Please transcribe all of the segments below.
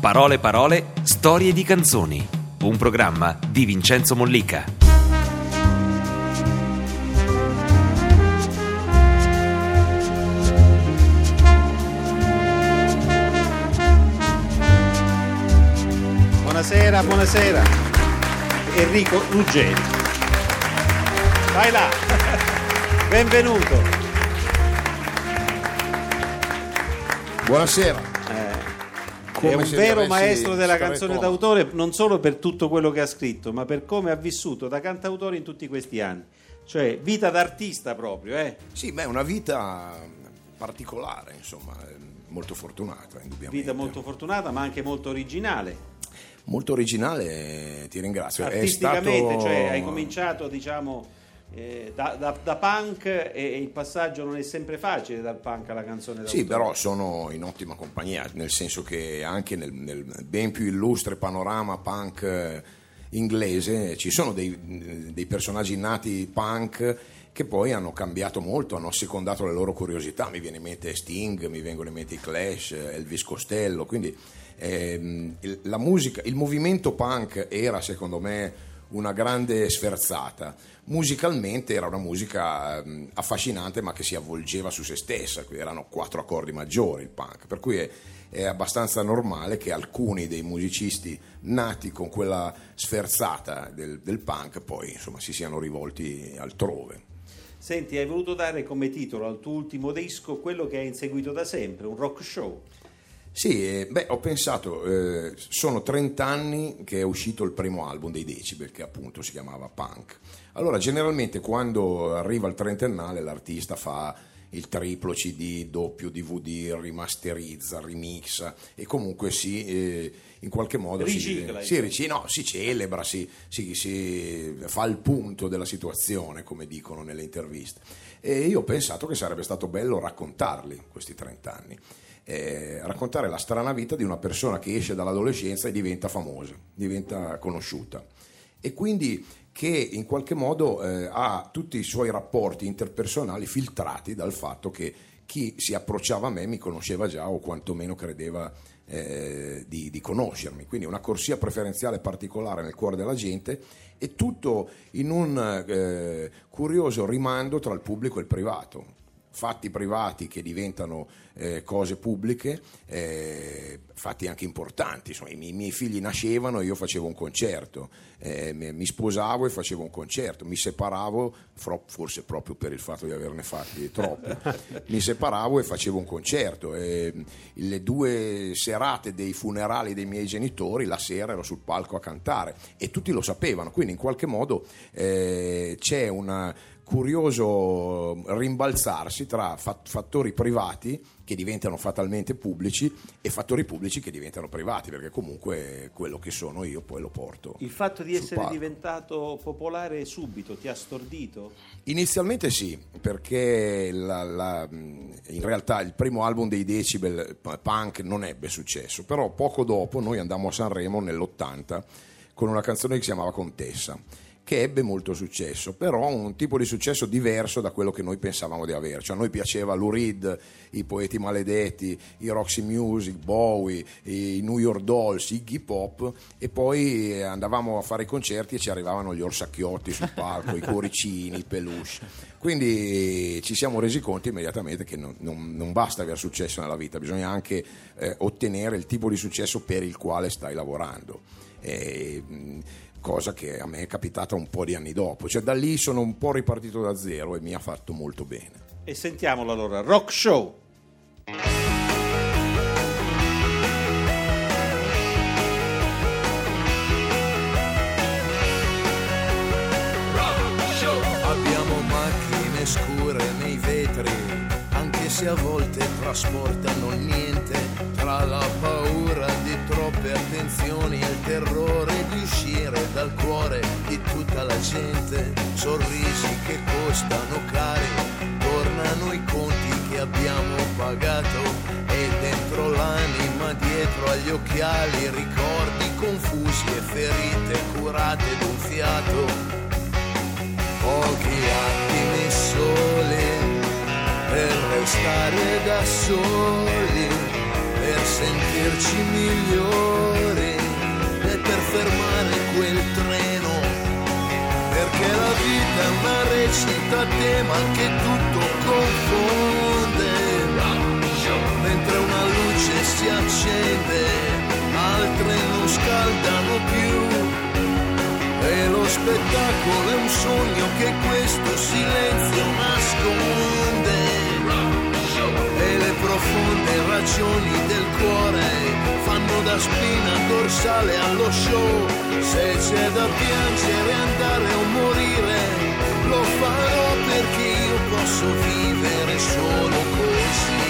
Parole parole, storie di canzoni. Un programma di Vincenzo Mollica. Buonasera, buonasera. Enrico Ruggeri. Vai là. Benvenuto. Buonasera. È un vero maestro della canzone comodo. d'autore non solo per tutto quello che ha scritto, ma per come ha vissuto da cantautore in tutti questi anni. Cioè, vita d'artista proprio, eh? Sì, beh, una vita particolare, insomma, eh, molto fortunata, indubbiamente. Vita molto fortunata, ma anche molto originale. Molto originale, ti ringrazio. Artisticamente, stato- cioè, hai cominciato, diciamo, eh, da, da- da punk e, e il passaggio non è sempre facile dal punk alla canzone d'autore. Sì, però sono in ottima compagnia, nel senso che anche nel, nel ben più illustre panorama punk eh, inglese ci sono dei, dei personaggi nati punk che poi hanno cambiato molto, hanno secondato le loro curiosità. Mi viene in mente Sting, mi vengono in mente i Clash, Elvis Costello, quindi ehm, il, la musica, il movimento punk era secondo me una grande sferzata. Musicalmente era una musica affascinante ma che si avvolgeva su se stessa, erano quattro accordi maggiori il punk, per cui è, è abbastanza normale che alcuni dei musicisti nati con quella sferzata del, del punk poi insomma si siano rivolti altrove. Senti, hai voluto dare come titolo al tuo ultimo disco quello che hai inseguito da sempre, un rock show. Sì, eh, beh, ho pensato, eh, sono 30 anni che è uscito il primo album dei Decibel, che appunto si chiamava Punk. Allora, generalmente quando arriva il trentennale l'artista fa il triplo CD, doppio DVD, rimasterizza, remixa e comunque si, eh, in qualche modo Ricicla, si, si, no, si celebra, si, si- si fa il punto della situazione, come dicono nelle interviste. E io ho pensato che sarebbe stato bello raccontarli questi 30 anni eh, raccontare la strana vita di una persona che esce dall'adolescenza e diventa famosa, diventa conosciuta. E quindi che in qualche modo eh, ha tutti i suoi rapporti interpersonali filtrati dal fatto che chi si approcciava a me mi conosceva già o quantomeno credeva eh, di, di conoscermi, quindi una corsia preferenziale particolare nel cuore della gente e tutto in un eh, curioso rimando tra il pubblico e il privato fatti privati che diventano eh, cose pubbliche, eh, fatti anche importanti. Insomma, i, miei, i miei figli nascevano e io facevo un concerto, eh, mi, sposavo e facevo un concerto, mi separavo, forse proprio per il fatto di averne fatti troppi, mi separavo e facevo un concerto. e le due serate dei funerali dei miei genitori, la sera ero sul palco a cantare e tutti lo sapevano, quindi in qualche modo eh, c'è una curioso rimbalzarsi tra fa- fattori privati che diventano fatalmente pubblici e fattori pubblici che diventano privati, perché comunque quello che sono io poi lo porto. Il fatto di essere palco. diventato popolare subito ti ha stordito? Inizialmente sì, perché la- la- in realtà il primo album dei Decibel p- punk non ebbe successo, però poco dopo noi andammo a Sanremo nell'80 con una canzone che si chiamava Contessa che ebbe molto successo, però un tipo di successo diverso da quello che noi pensavamo di avere. Cioè a noi piaceva Lou Reed, i Poeti Maledetti, i Roxy Music, Bowie, i New York Dolls, Iggy Pop e poi andavamo a fare i concerti e ci arrivavano gli orsacchiotti sul palco, i cuoricini, i peluche. Quindi ci siamo resi conto immediatamente che non, non- non basta avere successo nella vita, bisogna anche eh, ottenere il tipo di successo per il quale stai lavorando. E, cosa che a me è capitata un po' di anni dopo, cioè da lì sono un po' ripartito da zero e mi ha fatto molto bene. E sentiamolo allora, rock show. Abbiamo macchine scure se a volte trasportano niente, tra la paura di troppe attenzioni e il terrore di uscire dal cuore di tutta la gente, sorrisi che costano cari, tornano i conti che abbiamo pagato e dentro l'anima, dietro agli occhiali, ricordi confusi e ferite curate d'un fiato. Pochi attimi soli per restare da soli, per sentirci migliori e per fermare quel treno. Perché la vita è una recita a tema che tutto confonde. Mentre una luce si accende, altre non scaldano più. E lo spettacolo è un sogno che questo silenzio nasconde. Profonde ragioni del cuore fanno da spina dorsale allo show. Se c'è da piangere, andare o morire, lo farò perché io posso vivere solo così.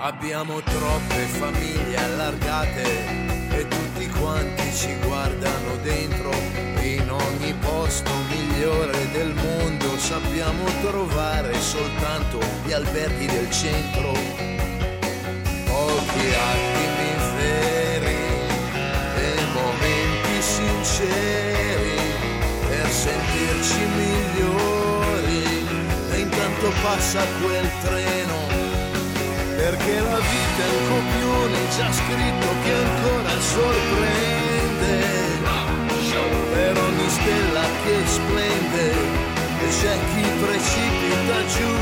Abbiamo troppe famiglie allargate quanti ci guardano dentro. In ogni posto migliore del mondo sappiamo trovare soltanto gli alberghi del centro. Pochi attimi veri e momenti sinceri per sentirci migliori. E intanto passa quel treno perché la vita è un copione già scritto che ancora sorprende. Per ogni stella che splende c'è chi precipita giù.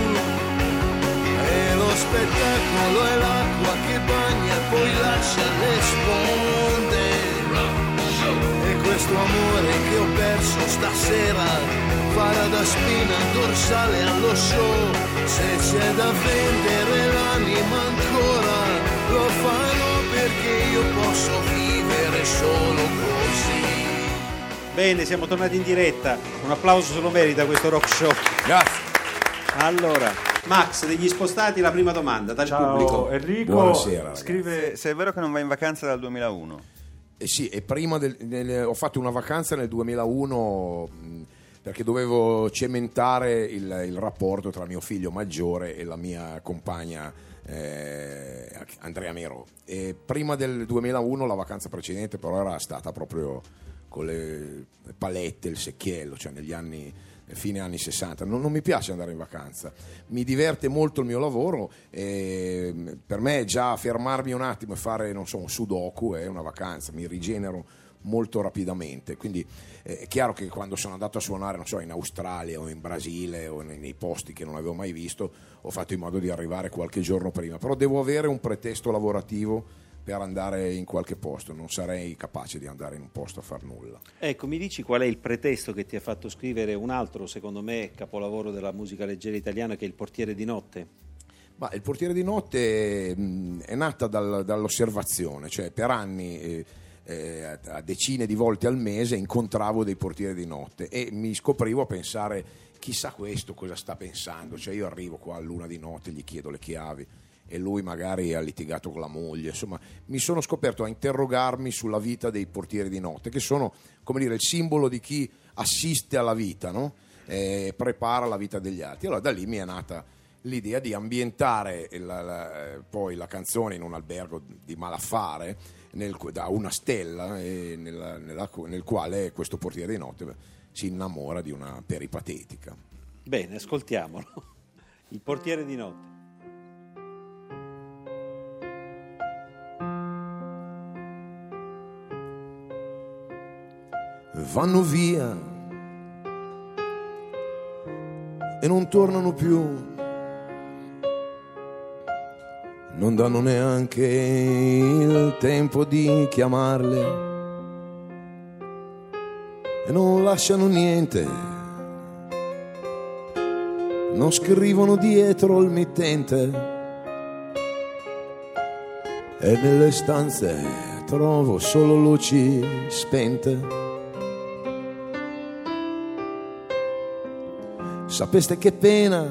E lo spettacolo è l'acqua che bagna e poi lascia le sponde e questo amore che ho perso stasera farà da spina dorsale allo show se c'è da vendere l'anima ancora lo farò perché io posso vivere solo così Bene, siamo tornati in diretta. Un applauso se lo merita questo rock show. Grazie. Allora, Max, degli spostati, la prima domanda dal Ciao pubblico. Enrico, Buonasera, ragazzi. scrive se è vero che non va in vacanza dal 2001. Eh sì, e prima del, nel- ho fatto una vacanza nel 2001 mh, perché dovevo cementare il, il rapporto tra mio figlio maggiore e la mia compagna eh, Andrea Mero. E prima del 2001 la vacanza precedente però era stata proprio con le palette, il secchiello, cioè negli anni fine anni 60. Non, non mi piace andare in vacanza, mi diverte molto il mio lavoro e per me già fermarmi un attimo e fare, non so, un sudoku è una vacanza, mi rigenero molto rapidamente. Quindi eh, è chiaro che quando sono andato a suonare, non so, in Australia o in Brasile o nei, nei posti che non avevo mai visto, ho fatto in modo di arrivare qualche giorno prima. Però devo avere un pretesto lavorativo per andare in qualche posto, non sarei capace di andare in un posto a far nulla. Ecco, mi dici qual è il pretesto che ti ha fatto scrivere un altro, secondo me, capolavoro della musica leggera italiana che è Il portiere di notte? Ma il portiere di notte mh, è nata dal- dall'osservazione, cioè per anni, eh, eh, a- a decine di volte al mese, incontravo dei portieri di notte e mi scoprivo a pensare, chissà questo cosa sta pensando, cioè io arrivo qua a luna di notte, gli chiedo le chiavi e lui magari ha litigato con la moglie, insomma mi sono scoperto a interrogarmi sulla vita dei portieri di notte, che sono come dire il simbolo di chi assiste alla vita, no? Eh, prepara la vita degli altri. Allora da lì mi è nata l'idea di ambientare la- la- poi la canzone in un albergo di malaffare nel- da una stella nella- nella- nel quale questo portiere di notte si innamora di una peripatetica. Bene, ascoltiamolo. Il portiere di notte. Vanno via e non tornano più. Non danno neanche il tempo di chiamarle e non lasciano niente. Non scrivono dietro il mittente e nelle stanze trovo solo luci spente. Sapeste che pena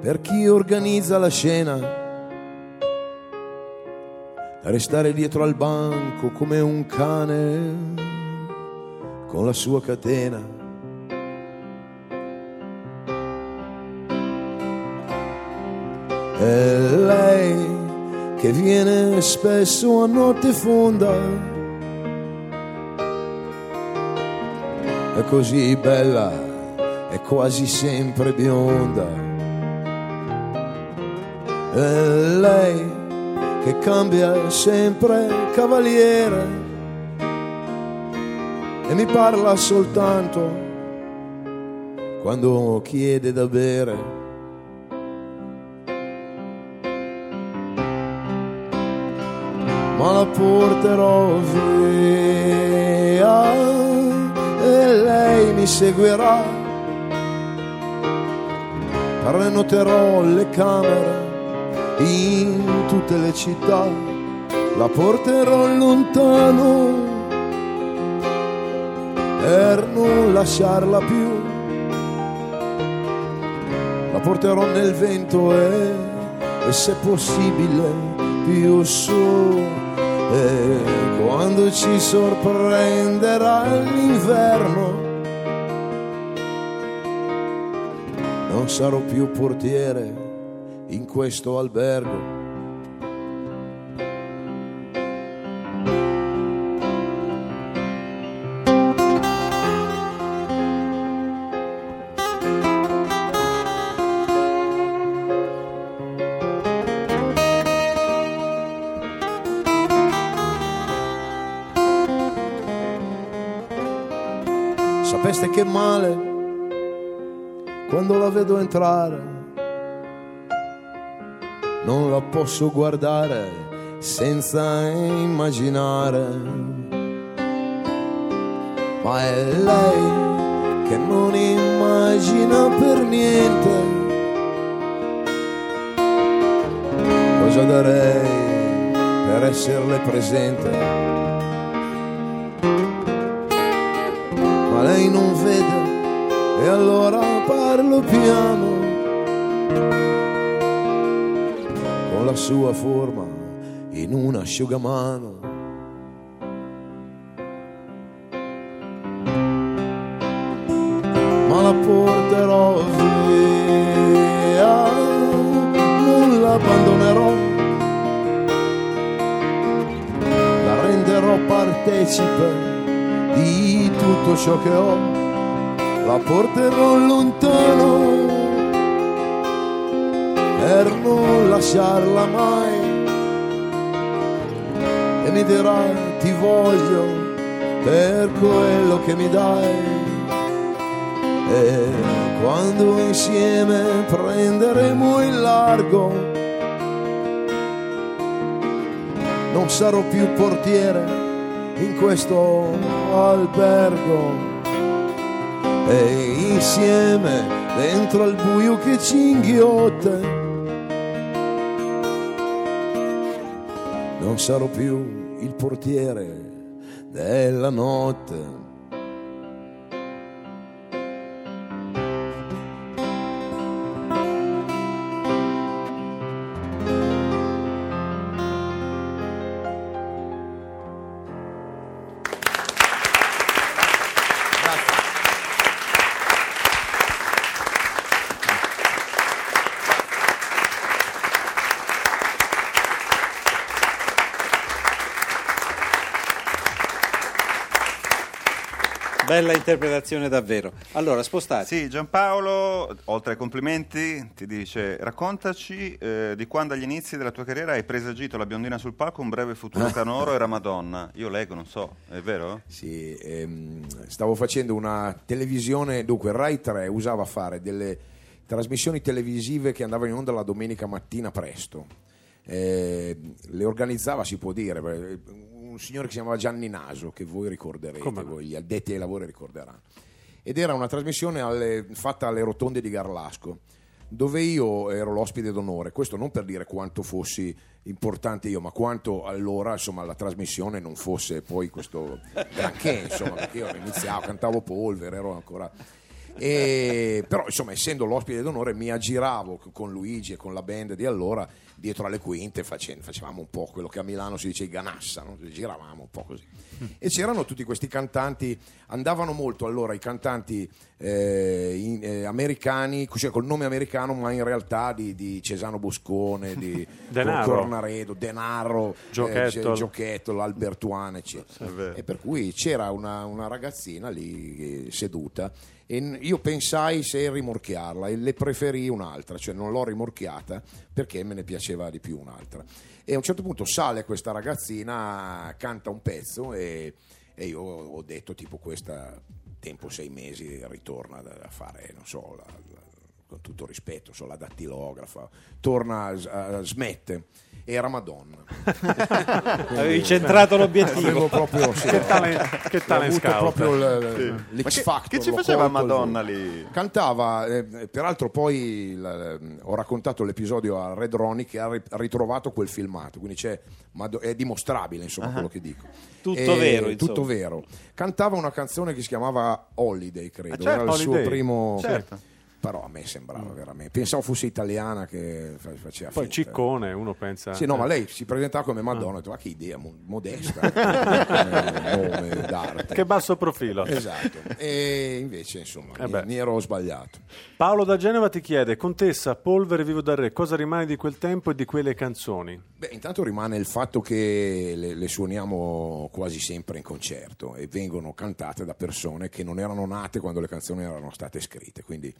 per chi organizza la scena? Restare dietro al banco come un cane con la sua catena. E lei che viene spesso a notte fonda. È così bella è quasi sempre bionda. è lei che cambia sempre cavaliere e mi parla soltanto quando chiede da bere. Ma la porterò via e lei mi seguirà. Prenoterò le camere in tutte le città, la porterò lontano per non lasciarla più. La porterò nel vento e, e se possibile più su. E quando ci sorprenderà l'inverno, non sarò più portiere in questo albergo. Vedo entrare non la posso guardare senza immaginare. Ma è lei che non immagina per niente cosa darei per esserle presente. E allora parlo piano. Con la sua forma in un asciugamano. Ma la porterò via, non la abbandonerò, la renderò partecipe di tutto ciò che ho, la porterò lontano per non lasciarla mai. E mi dirà ti voglio per quello che mi dai e quando insieme prenderemo il largo non sarò più portiere in questo albergo e insieme dentro al buio che ci inghiotte non sarò più il portiere della notte. Bella interpretazione davvero. Allora, spostati. Sì, Giampaolo, oltre ai complimenti, ti dice: raccontaci eh, di quando agli inizi della tua carriera hai presagito la biondina sul palco, un breve futuro canoro era Madonna. Io leggo, non so, è vero? Sì, ehm, stavo facendo una televisione, dunque Rai 3 usava fare delle trasmissioni televisive che andavano in onda la domenica mattina presto. Eh, le organizzava, si può dire, un signore che si chiamava Gianni Naso, che voi ricorderete, Come voi gli addetti ai lavori ricorderanno. Ed era una trasmissione alle- fatta alle rotonde di Garlasco, dove io ero l'ospite d'onore. Questo non per dire quanto fossi importante io, ma quanto allora insomma, la trasmissione non fosse poi questo granché, insomma, perché io iniziavo, cantavo polvere, ero ancora... E, però insomma essendo l'ospite d'onore mi aggiravo con Luigi e con la band di allora dietro alle quinte face- facevamo un po' quello che a Milano si dice ganassa no? giravamo un po' così e c'erano tutti questi cantanti andavano molto allora i cantanti eh, in- eh, americani cioè col nome americano ma in realtà di, di Cesano Boscone di Denaro. Cornaredo Denaro Giochettolo. eh, Giochettolo Albertuane eccetera e per cui c'era una, una ragazzina lì eh, seduta E io pensai se rimorchiarla e le preferì un'altra, cioè non l'ho rimorchiata perché me ne piaceva di più un'altra. E a un certo punto sale questa ragazzina, canta un pezzo e, e io ho detto tipo questa tempo sei mesi ritorna da fare, non so, la- la- con tutto rispetto, so, la dattilografa, torna, s- eh, smette, era Madonna. Avevi centrato l'obiettivo. Proprio, sì, Che talent, che talent proprio l- l'X Ma che- Factor, che ci faceva colto, Madonna lì? Cantava, eh, peraltro poi la- ho raccontato l'episodio a Red Ronnie che ha ri- ritrovato quel filmato, quindi c'è, Mado- è dimostrabile insomma quello che dico. Tutto E- vero, insomma. Tutto vero. Cantava una canzone che si chiamava Holiday, credo, Ah, certo, era il suo Holiday. primo... Certo. Però a me sembrava veramente... Pensavo fosse italiana che fa- faceva Poi finta. Ciccone, uno pensa... Sì, no, eh. ma lei si presentava come Madonna, ho detto, ma che idea, mo- modesta, eh, nome d'arte. Che basso profilo. Esatto, e invece insomma Eh mi, mi ero sbagliato. Paolo da Genova ti chiede, Contessa, Polvere, Vivo da Re, cosa rimane di quel tempo e di quelle canzoni? Beh, intanto rimane il fatto che le, le suoniamo quasi sempre in concerto e vengono cantate da persone che non erano nate quando le canzoni erano state scritte, quindi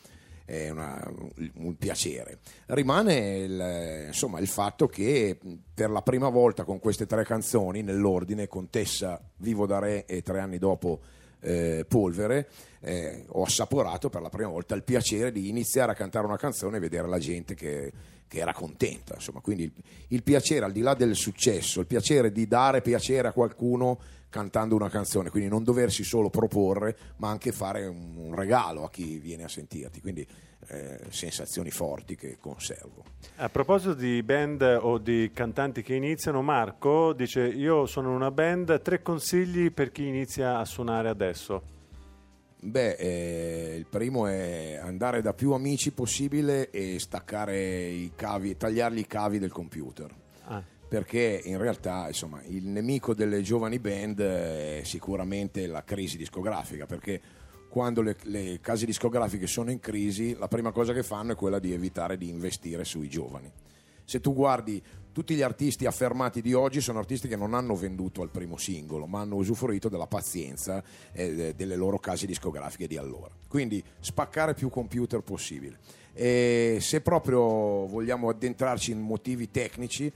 è una- un, piacere. Rimane il, insomma, il fatto che per la prima volta con queste tre canzoni nell'ordine, Contessa, Vivo da Re e tre anni dopo eh, Polvere, eh, ho assaporato per la prima volta il piacere di iniziare a cantare una canzone e vedere la gente che, che era contenta. Insomma, quindi il, il piacere, al di là del successo, il piacere di dare piacere a qualcuno cantando una canzone, quindi non doversi solo proporre, ma anche fare un, un regalo a chi viene a sentirti. Quindi eh, sensazioni forti che conservo. A proposito di band o di cantanti che iniziano, Marco dice, io sono in una band, tre consigli per chi inizia a suonare adesso. Beh, eh, il primo è andare da più amici possibile e staccare i cavi, tagliargli i cavi del computer. Ah. Perché in realtà insomma, il nemico delle giovani band è sicuramente la crisi discografica, perché quando le, le case discografiche sono in crisi, la prima cosa che fanno è quella di evitare di investire sui giovani. Se tu guardi tutti gli artisti affermati di oggi sono artisti che non hanno venduto al primo singolo, ma hanno usufruito della pazienza eh, delle loro case discografiche di allora. Quindi spaccare più computer possibile. E se proprio vogliamo addentrarci in motivi tecnici,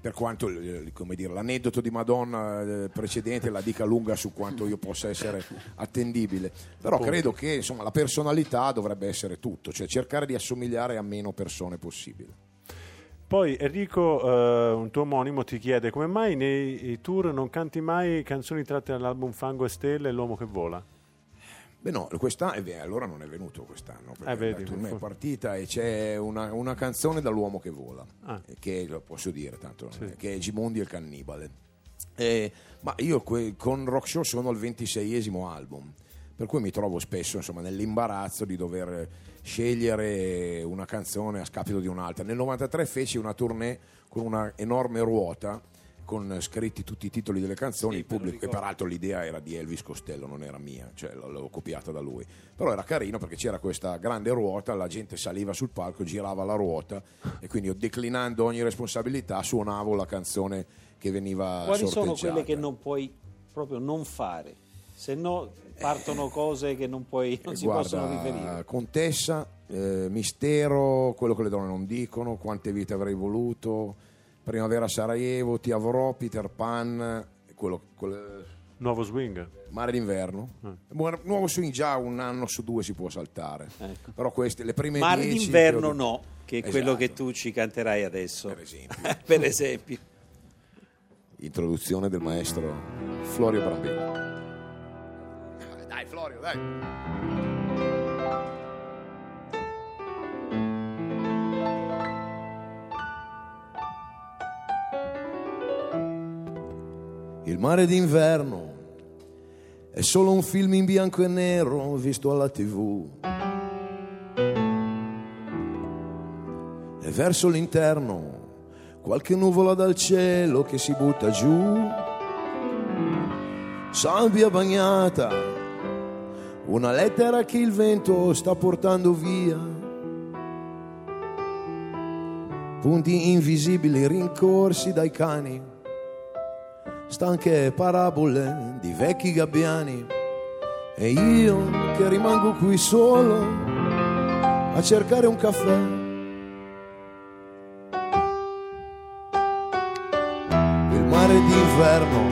per quanto eh, come dire, l'aneddoto di Madonna eh, precedente la dica lunga su quanto io possa essere attendibile, però credo che insomma, la personalità dovrebbe essere tutto, cioè cercare di assomigliare a meno persone possibile. Poi Enrico, eh, un tuo omonimo, ti chiede come mai nei tour non canti mai canzoni tratte dall'album Fango e Stelle e L'uomo che vola? Beh no, quest'anno, beh, allora non è venuto quest'anno, perché Eh, vedi, la tournée è partita e c'è una, una canzone dall'uomo che vola, Ah. eh, che lo posso dire tanto, Sì. che è Gimondi e il cannibale. Eh, ma io que- con Rock Show sono al 26esimo album, per cui mi trovo spesso insomma, nell'imbarazzo di dover scegliere una canzone a scapito di un'altra. Nel 93 feci una tournée con una enorme ruota con scritti tutti i titoli delle canzoni, Sì, il pubblico, e peraltro l'idea era di Elvis Costello, non era mia, cioè l'avevo copiata da lui. Però era carino perché c'era questa grande ruota, la gente saliva sul palco, girava la ruota e quindi io declinando ogni responsabilità suonavo la canzone che veniva Quali sono quelle che non puoi proprio non fare? Se no partono cose che non, puoi, non si Guarda, possono riferire. Contessa, eh, Mistero, quello che le donne non dicono, quante vite avrei voluto, Primavera Sarajevo, Ti avrò, Peter Pan, quello, quello- Nuovo swing? Mare d'inverno. Buon- Nuovo swing già un anno su due si può saltare. Ecco. Però queste, le prime Mare dieci, d'inverno credo- no, che è Esatto. quello che tu ci canterai adesso. Per esempio. per esempio. Introduzione del maestro Florio Brambilla. Dai Florio, dai. Il mare d'inverno è solo un film in bianco e nero visto alla tv. E verso l'interno qualche nuvola dal cielo che si butta giù. Sabbia bagnata, una lettera che il vento sta portando via. Punti invisibili rincorsi dai cani, stanche parabole di vecchi gabbiani E io che rimango qui solo a cercare un caffè. Il mare d'inverno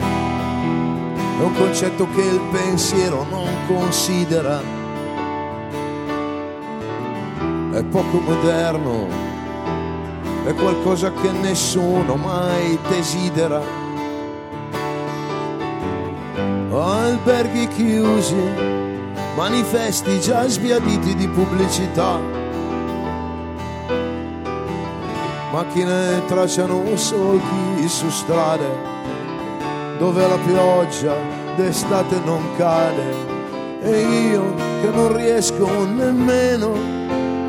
è un concetto che il pensiero non considera. È poco moderno, è qualcosa che nessuno mai desidera. Alberghi chiusi, manifesti già sbiaditi di pubblicità. Macchine tracciano solchi su strade dove la pioggia d'estate non cade e io che non riesco nemmeno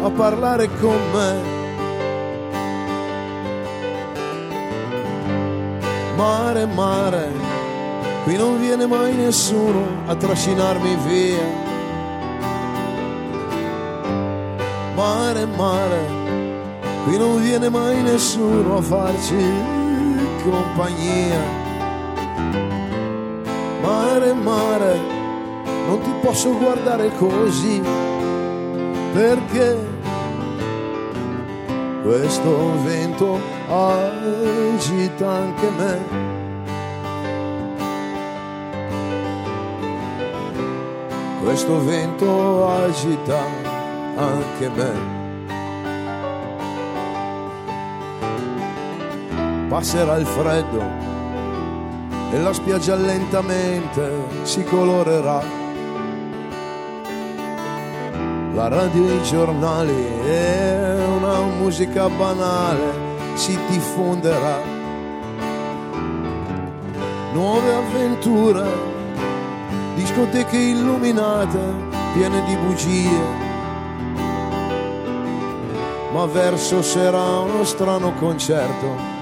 a parlare con me. Mare, mare, qui non viene mai nessuno a trascinarmi via. Mare, mare, qui non viene mai nessuno a farci compagnia. Mare, mare, non ti posso guardare così, perché questo vento agita anche me. Questo vento agita anche me. Passerà il freddo e la spiaggia lentamente si colorerà. La radio e i giornali e una musica banale si diffonderà. Nuove avventure, discoteche illuminate, piene di bugie. Ma verso sera uno strano concerto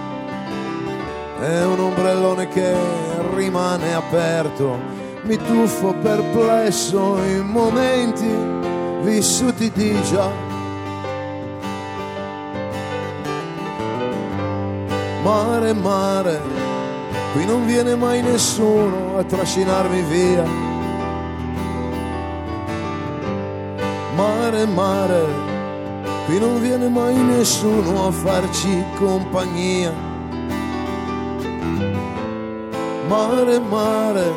è un ombrellone che rimane aperto. Mi tuffo perplesso in momenti vissuti di già. Mare, mare, qui non viene mai nessuno a trascinarmi via. Mare, mare, qui non viene mai nessuno a farci compagnia. Mare, mare,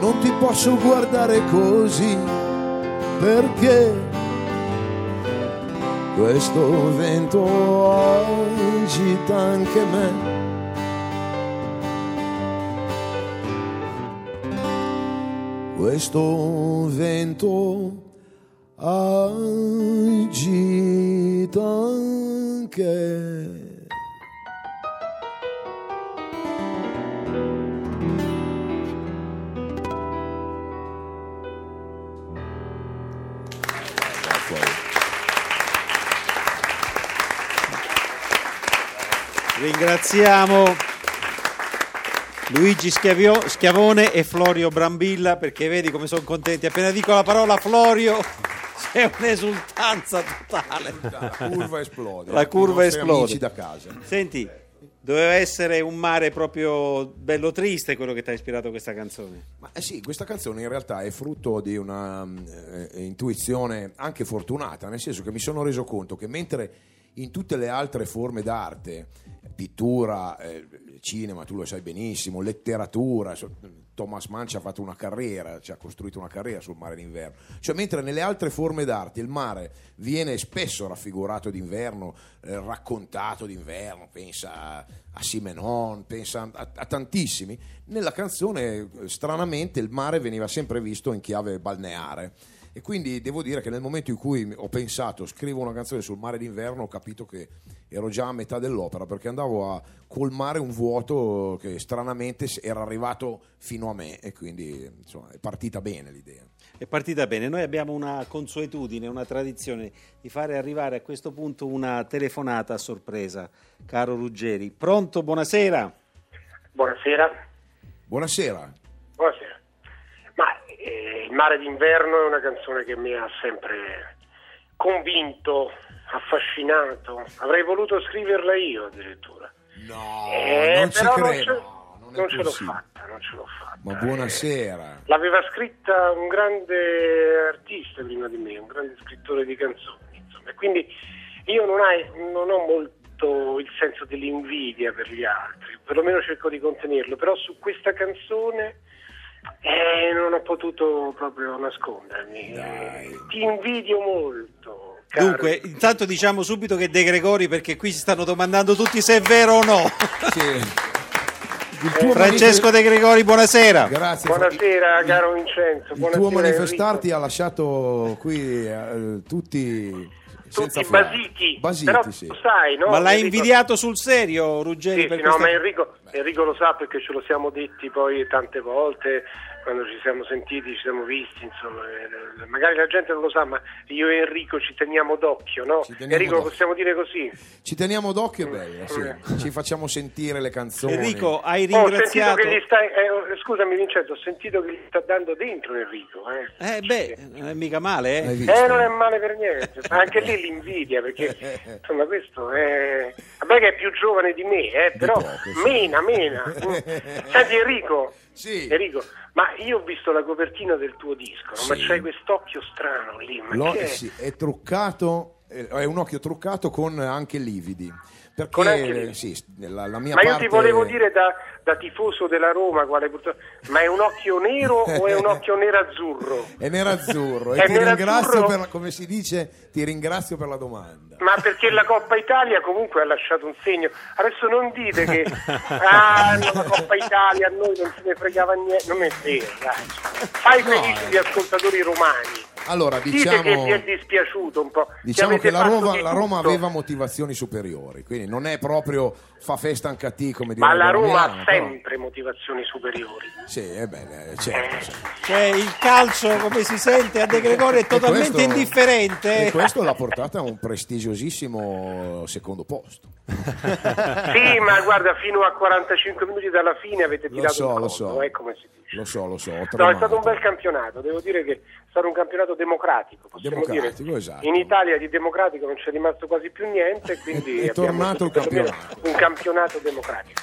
non ti posso guardare così perché questo vento agita anche me. Questo vento agita anche Ringraziamo Luigi Schiavone e Florio Brambilla perché vedi come sono contenti. Appena dico la parola Florio c'è un'esultanza totale. La curva esplode. La curva esplode. da casa. Senti, doveva essere un mare proprio bello triste quello che ti ha ispirato questa canzone. Ma eh sì, questa canzone in realtà è frutto di una eh, intuizione anche fortunata, nel senso che mi sono reso conto che mentre in tutte le altre forme d'arte, pittura, eh, cinema, tu lo sai benissimo, letteratura, Thomas Mann ci ha fatto una carriera, ci ha costruito una carriera sul mare d'inverno, cioè mentre nelle altre forme d'arte il mare viene spesso raffigurato d'inverno, eh, raccontato d'inverno, pensa a, a Simenon, pensa a, a tantissimi, nella canzone eh, stranamente il mare veniva sempre visto in chiave balneare. E quindi devo dire che nel momento in cui ho pensato scrivo una canzone sul mare d'inverno ho capito che ero già a metà dell'opera perché andavo a colmare un vuoto che stranamente era arrivato fino a me e quindi insomma è partita bene l'idea. È partita bene. Noi abbiamo una consuetudine, una tradizione di fare arrivare a questo punto una telefonata a sorpresa. Caro Ruggeri, pronto? Buonasera. Buonasera. Buonasera. Buonasera. Eh, Il mare d'inverno è una canzone che mi ha sempre convinto, affascinato. Avrei voluto scriverla io addirittura. No, Eh, non ci credo. non Non ce fatta, non ce l'ho fatta. Ma buonasera. L'aveva scritta un grande artista prima di me, un grande scrittore di canzoni, insomma. E quindi io non, hai- non ho molto il senso dell'invidia per gli altri, perlomeno cerco di contenerlo, però su questa canzone eh, non ho potuto proprio nascondermi. Dai. Ti invidio molto. caro. Dunque, intanto diciamo subito che De Gregori, perché qui si stanno domandando tutti se è vero o no. Sì. Il tuo Francesco De Gregori, buonasera. Grazie. Buonasera caro Vincenzo. Il buonasera, tuo manifestarti Enrico. ha lasciato qui eh, tutti Tutti basiti, Basiti, però sì. lo sai, no? Ma l'hai Enrico- invidiato sul serio, Ruggeri? Sì, per sì, no, questa- ma Enrico, Enrico lo sa perché ce lo siamo detti poi tante volte quando ci siamo sentiti, ci siamo visti, insomma, eh, magari la gente non lo sa, ma io e Enrico ci teniamo d'occhio, no? Teniamo Enrico, d'occhio. possiamo dire così? Ci teniamo d'occhio, è bella, sì. Mm. Ci facciamo sentire le canzoni. Enrico, hai Oh, ho sentito ringraziato... che gli stai, eh, oh, scusami Vincenzo, ho sentito che gli sta dando dentro Enrico, eh. Eh beh, non è mica male, eh. Eh, non è male per niente, ma anche lì l'invidia, perché insomma questo è... Vabbè che è più giovane di me, eh, però poco, mena, mena. Senti Enrico, Sì. Enrico, ma io ho visto la copertina del tuo disco, no? ma Sì. c'hai quest'occhio strano lì, Lo- è? sì, è truccato, è un occhio truccato con anche lividi. Perché sì, la, la mia Ma io parte... ti volevo dire da, da tifoso della Roma, quale ma è un occhio nero o è un occhio nero-azzurro? È nerazzurro È e ti ringrazio nerazzurro? per, come si dice, ti ringrazio per la domanda. Ma perché la Coppa Italia comunque ha lasciato un segno. Adesso non dite che ah, no, la Coppa Italia a noi non se ne fregava niente. Non è vero, dai. Fai No, felici gli ascoltatori romani. Allora, Dite diciamo, che vi è dispiaciuto un po'. diciamo che la Roma, la Roma aveva motivazioni superiori, quindi non è proprio fa festa anche a te come Ma direbbe la Roma ha però- sempre motivazioni superiori. Sì, è bene, certo. sì. Cioè, il calcio, come si sente, a De Gregori è totalmente questo- indifferente. E questo l'ha portata a un prestigiosissimo secondo posto. Sì, ma guarda, fino a 45 minuti dalla fine avete Lo tirato so, il lo so. eh, come si dice. Lo so, lo so. No, è stato un bel campionato, devo dire che stato un campionato democratico, possiamo Democratico, dire. esatto. In Italia di democratico non c'è rimasto quasi più niente, quindi È abbiamo tornato il campionato. Un campionato democratico.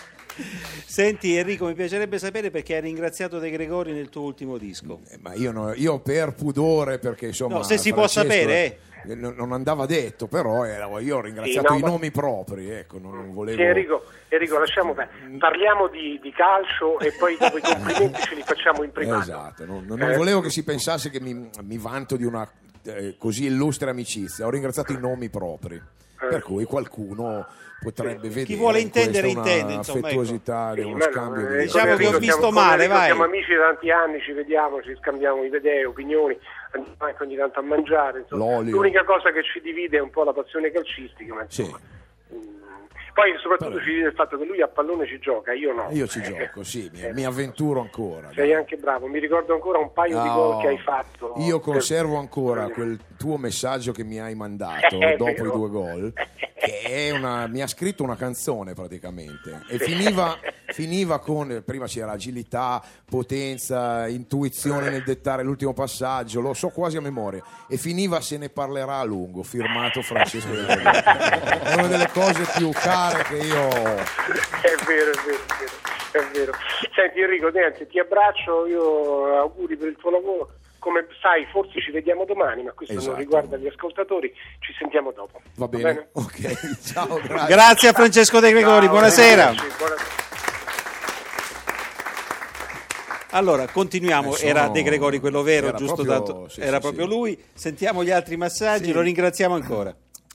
Senti Enrico, mi piacerebbe sapere perché hai ringraziato De Gregori nel tuo ultimo disco. Eh, Ma io, no- io per pudore, perché insomma. No, se si può Francesco, sapere, eh. Eh, non andava detto, però era- io ho ringraziato Sì, no, i ma- nomi propri, ecco, non, non volevo. Enrico, Enrico, lasciamo perdere. Parliamo di, di calcio e poi i complimenti ce li facciamo in privato. Esatto, non, non- Eh, volevo che si pensasse che mi, mi vanto di una eh, così illustre amicizia, ho ringraziato i nomi propri, per cui qualcuno potrebbe vedere Chi vuole in intendere, intende, insomma, ecco. affettuosità, Sì, uno no, scambio eh, di Diciamo che ho visto siamo- male, vai. Siamo amici da tanti anni, ci vediamo, ci scambiamo idee, opinioni, andiamo anche ogni tanto a mangiare. insomma. L'olio. L'unica cosa che ci divide è un po' la passione calcistica, ma Sì. insomma, mm, Poi soprattutto ci divide il fatto che lui a pallone ci gioca, io no. Io ci Eh, gioco, sì, mi, eh, mi avventuro ancora. Sei dai. anche bravo, mi ricordo ancora un paio di No, gol che hai fatto. Io per- conservo ancora Eh, quel tuo messaggio che mi hai mandato È dopo i due gol, che una, mi ha scritto una canzone praticamente e finiva, finiva con, prima c'era agilità, potenza, intuizione nel dettare l'ultimo passaggio, lo so quasi a memoria, e finiva se ne parlerà a lungo, firmato Francesco. È una delle cose più care che io. È vero, è vero, è vero, è vero. Senti Enrico, niente, ti abbraccio, io auguri per il tuo lavoro. Come sai, forse ci vediamo domani, ma questo Esatto. non riguarda gli ascoltatori, ci sentiamo dopo. Va bene? Ok, ciao, grazie. Grazie a Francesco De Gregori, Ciao, buonasera. Allora, continuiamo, Eh, sono- era De Gregori quello vero, era giusto? proprio- dato- sì, era sì, proprio sì. lui. Sentiamo gli altri massaggi, lo ringraziamo ancora.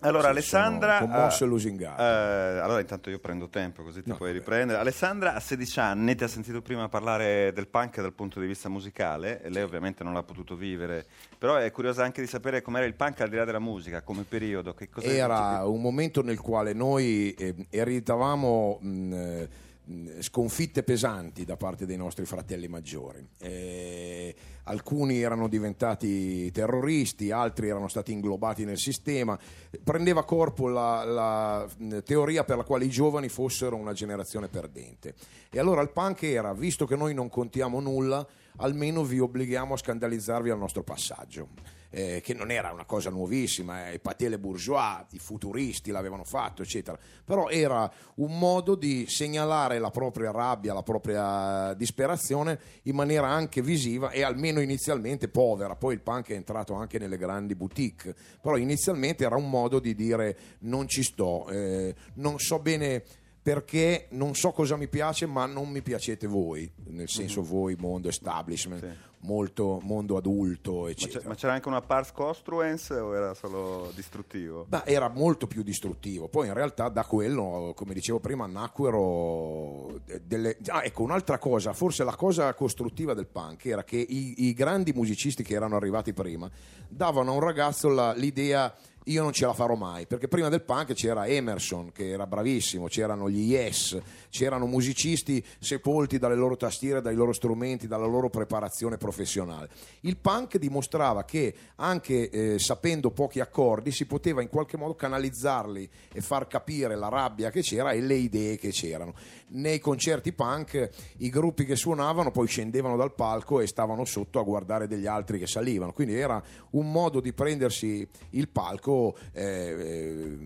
Allora, Alessandra. commosso eh, e lusingato. eh, allora, intanto io prendo tempo così ti No, puoi beh. riprendere. Alessandra ha 16 anni, ti ha sentito prima parlare del punk dal punto di vista musicale, e lei ovviamente non l'ha potuto vivere, però è curiosa anche di sapere com'era il punk al di là della musica, come periodo. Che cosa Era un momento nel quale noi eh, ereditavamo eh, mh, sconfitte pesanti da parte dei nostri fratelli maggiori. Eh, alcuni erano diventati terroristi, altri erano stati inglobati nel sistema. Prendeva corpo la, la, teoria per la quale i giovani fossero una generazione perdente. E allora il punk era, visto che noi non contiamo nulla, almeno vi obblighiamo a scandalizzarvi al nostro passaggio. Eh, che non era una cosa nuovissima, eh, Paté le bourgeois, i futuristi l'avevano fatto, eccetera, però era un modo di segnalare la propria rabbia, la propria disperazione in maniera anche visiva e almeno inizialmente povera, poi il punk è entrato anche nelle grandi boutique, però inizialmente era un modo di dire non ci sto, eh, non so bene perché non so cosa mi piace, ma non mi piacete voi, nel senso Mhm. voi, mondo establishment, molto mondo adulto, Ma, eccetera. c'è- ma c'era anche una pars construens o era solo distruttivo? Ma era molto più distruttivo. Poi in realtà da quello, come dicevo prima, nacquero delle... Ah, ecco, un'altra cosa, forse la cosa costruttiva del punk era che i, i grandi musicisti che erano arrivati prima davano a un ragazzo la- l'idea io non ce la farò mai, perché prima del punk c'era Emerson che era bravissimo, c'erano gli Yes, c'erano musicisti sepolti dalle loro tastiere, dai loro strumenti, dalla loro preparazione professionale. Il punk dimostrava che anche eh, sapendo pochi accordi si poteva in qualche modo canalizzarli e far capire la rabbia che c'era e le idee che c'erano. Nei concerti punk i gruppi che suonavano poi scendevano dal palco e stavano sotto a guardare degli altri che salivano, quindi era un modo di prendersi il palco eh, eh,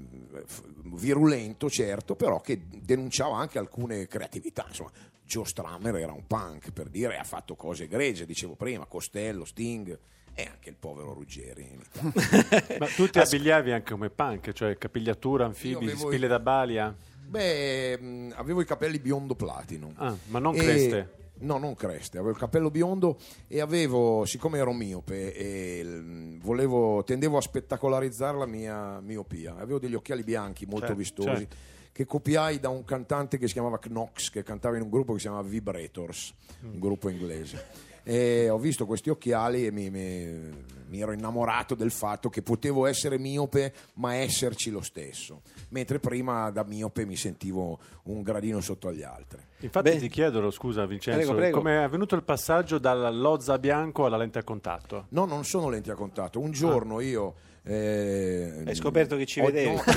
virulento certo, però che denunciava anche alcune creatività, insomma Joe Strummer era un punk per dire, ha fatto cose egregie, dicevo prima, Costello, Sting e anche il povero Ruggeri. Ma tu ti abbigliavi anche come punk, cioè capigliatura, anfibi, avevo i- spille da balia? Beh, mh, avevo i capelli biondo platino. Ah, ma non E- creste? No, non creste, avevo il capello biondo e avevo, siccome ero miope, e, mm, volevo, tendevo a spettacolarizzare la mia miopia. Avevo degli occhiali bianchi molto Certo, vistosi certo. Che copiai da un cantante che si chiamava Knox, che cantava in un gruppo che si chiamava Vibrators, Mm. un gruppo inglese. E ho visto questi occhiali e mi, mi- mi ero innamorato del fatto che potevo essere miope ma esserci lo stesso, mentre prima da miope mi sentivo un gradino sotto agli altri. Infatti Beh. ti chiedo, scusa Vincenzo, come è avvenuto il passaggio dal lozza bianco alla lente a contatto? No, non sono lenti a contatto. Un giorno io. Eh, Hai scoperto che ci vedevi? no,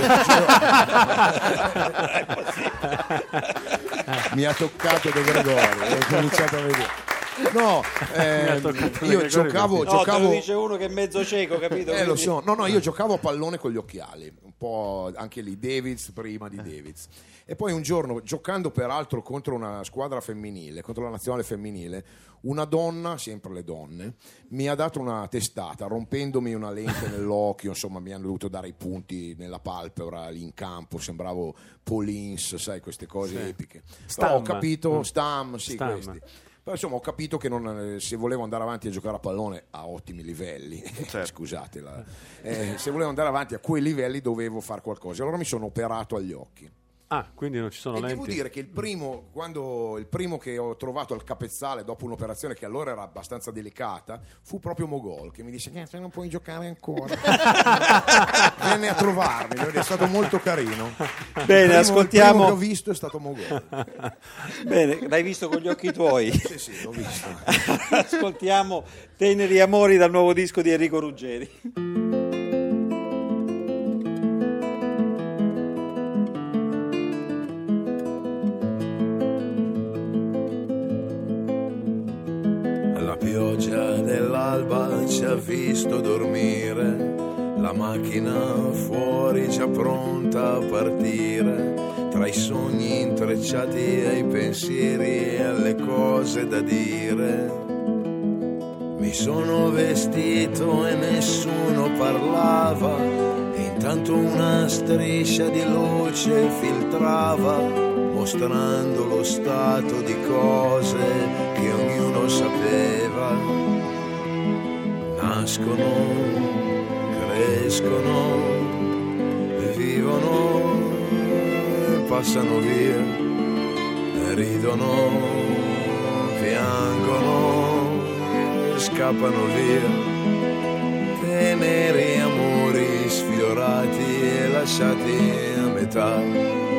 Mi ha toccato De Gregori, ho cominciato a vedere. No, De io Gregori giocavo, No, giocavo dice uno che è mezzo cieco, capito? eh, lo so. No, no, io giocavo a pallone con gli occhiali, un po' anche lì Davids prima di Davids. E poi un giorno, giocando peraltro contro una squadra femminile, contro la nazionale femminile, una donna, sempre le donne, mi ha dato una testata, rompendomi una lente nell'occhio, insomma mi hanno dovuto dare i punti nella palpebra lì in campo, sembravo Paulins, sai, queste cose Sì. epiche. Stam. Però ho capito, Mm. Stam, sì, Stam. questi. Però insomma ho capito che non, eh, se volevo andare avanti a giocare a pallone a ottimi livelli, Certo. scusate, eh, se volevo andare avanti a quei livelli dovevo fare qualcosa. Allora mi sono operato agli occhi. Ah, quindi non ci sono e lenti? devo dire che il primo, quando, il primo che ho trovato al capezzale dopo un'operazione che allora era abbastanza delicata fu proprio Mogol che mi disse: "Niente, non puoi giocare ancora. Venne a trovarmi, ed è stato molto carino. Il Bene, primo- ascoltiamo- Il primo che ho visto è stato Mogol. Bene, l'hai visto con gli occhi tuoi. Sì, sì, l'ho visto. Ascoltiamo Teneri Amori dal nuovo disco di Enrico Ruggeri. Visto dormire, la macchina fuori già pronta a partire, tra i sogni intrecciati e i pensieri e alle cose da dire. Mi sono vestito e nessuno parlava, intanto una striscia di luce filtrava, mostrando lo stato di cose che ognuno sapeva. Nascono, crescono, vivono e passano via, ridono, piangono scappano via. Teneri amori sfiorati e lasciati a metà.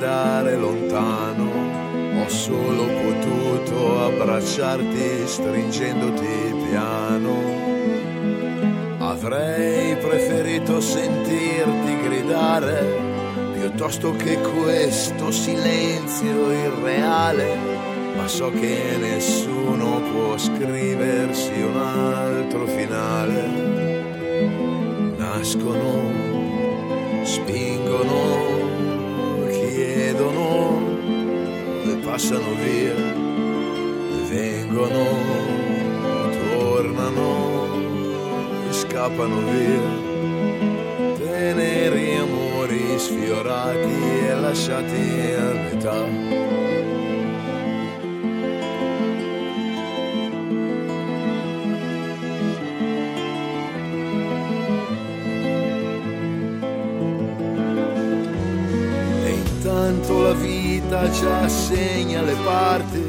Andare lontano ho solo potuto abbracciarti stringendoti piano. Avrei preferito sentirti gridare piuttosto che questo silenzio irreale, ma so che nessuno può scriversi un altro finale. Nascono, spingono, passano via, vengono, tornano e scappano via. Teneri amori sfiorati e lasciati a metà. La vita già segna le parti,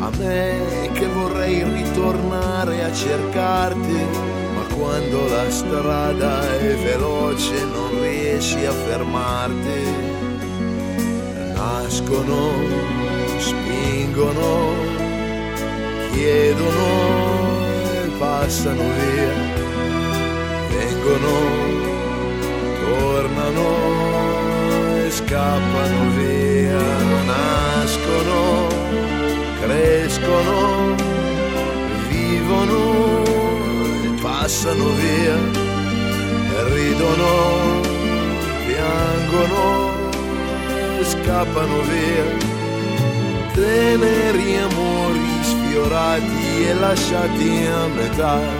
a me che vorrei ritornare a cercarti, ma quando la strada è veloce non riesci a fermarti. Nascono, spingono, chiedono e passano via, vengono, tornano scappano via, nascono, crescono, vivono e passano via, ridono, piangono scappano via. Teneri amori sfiorati e lasciati a metà.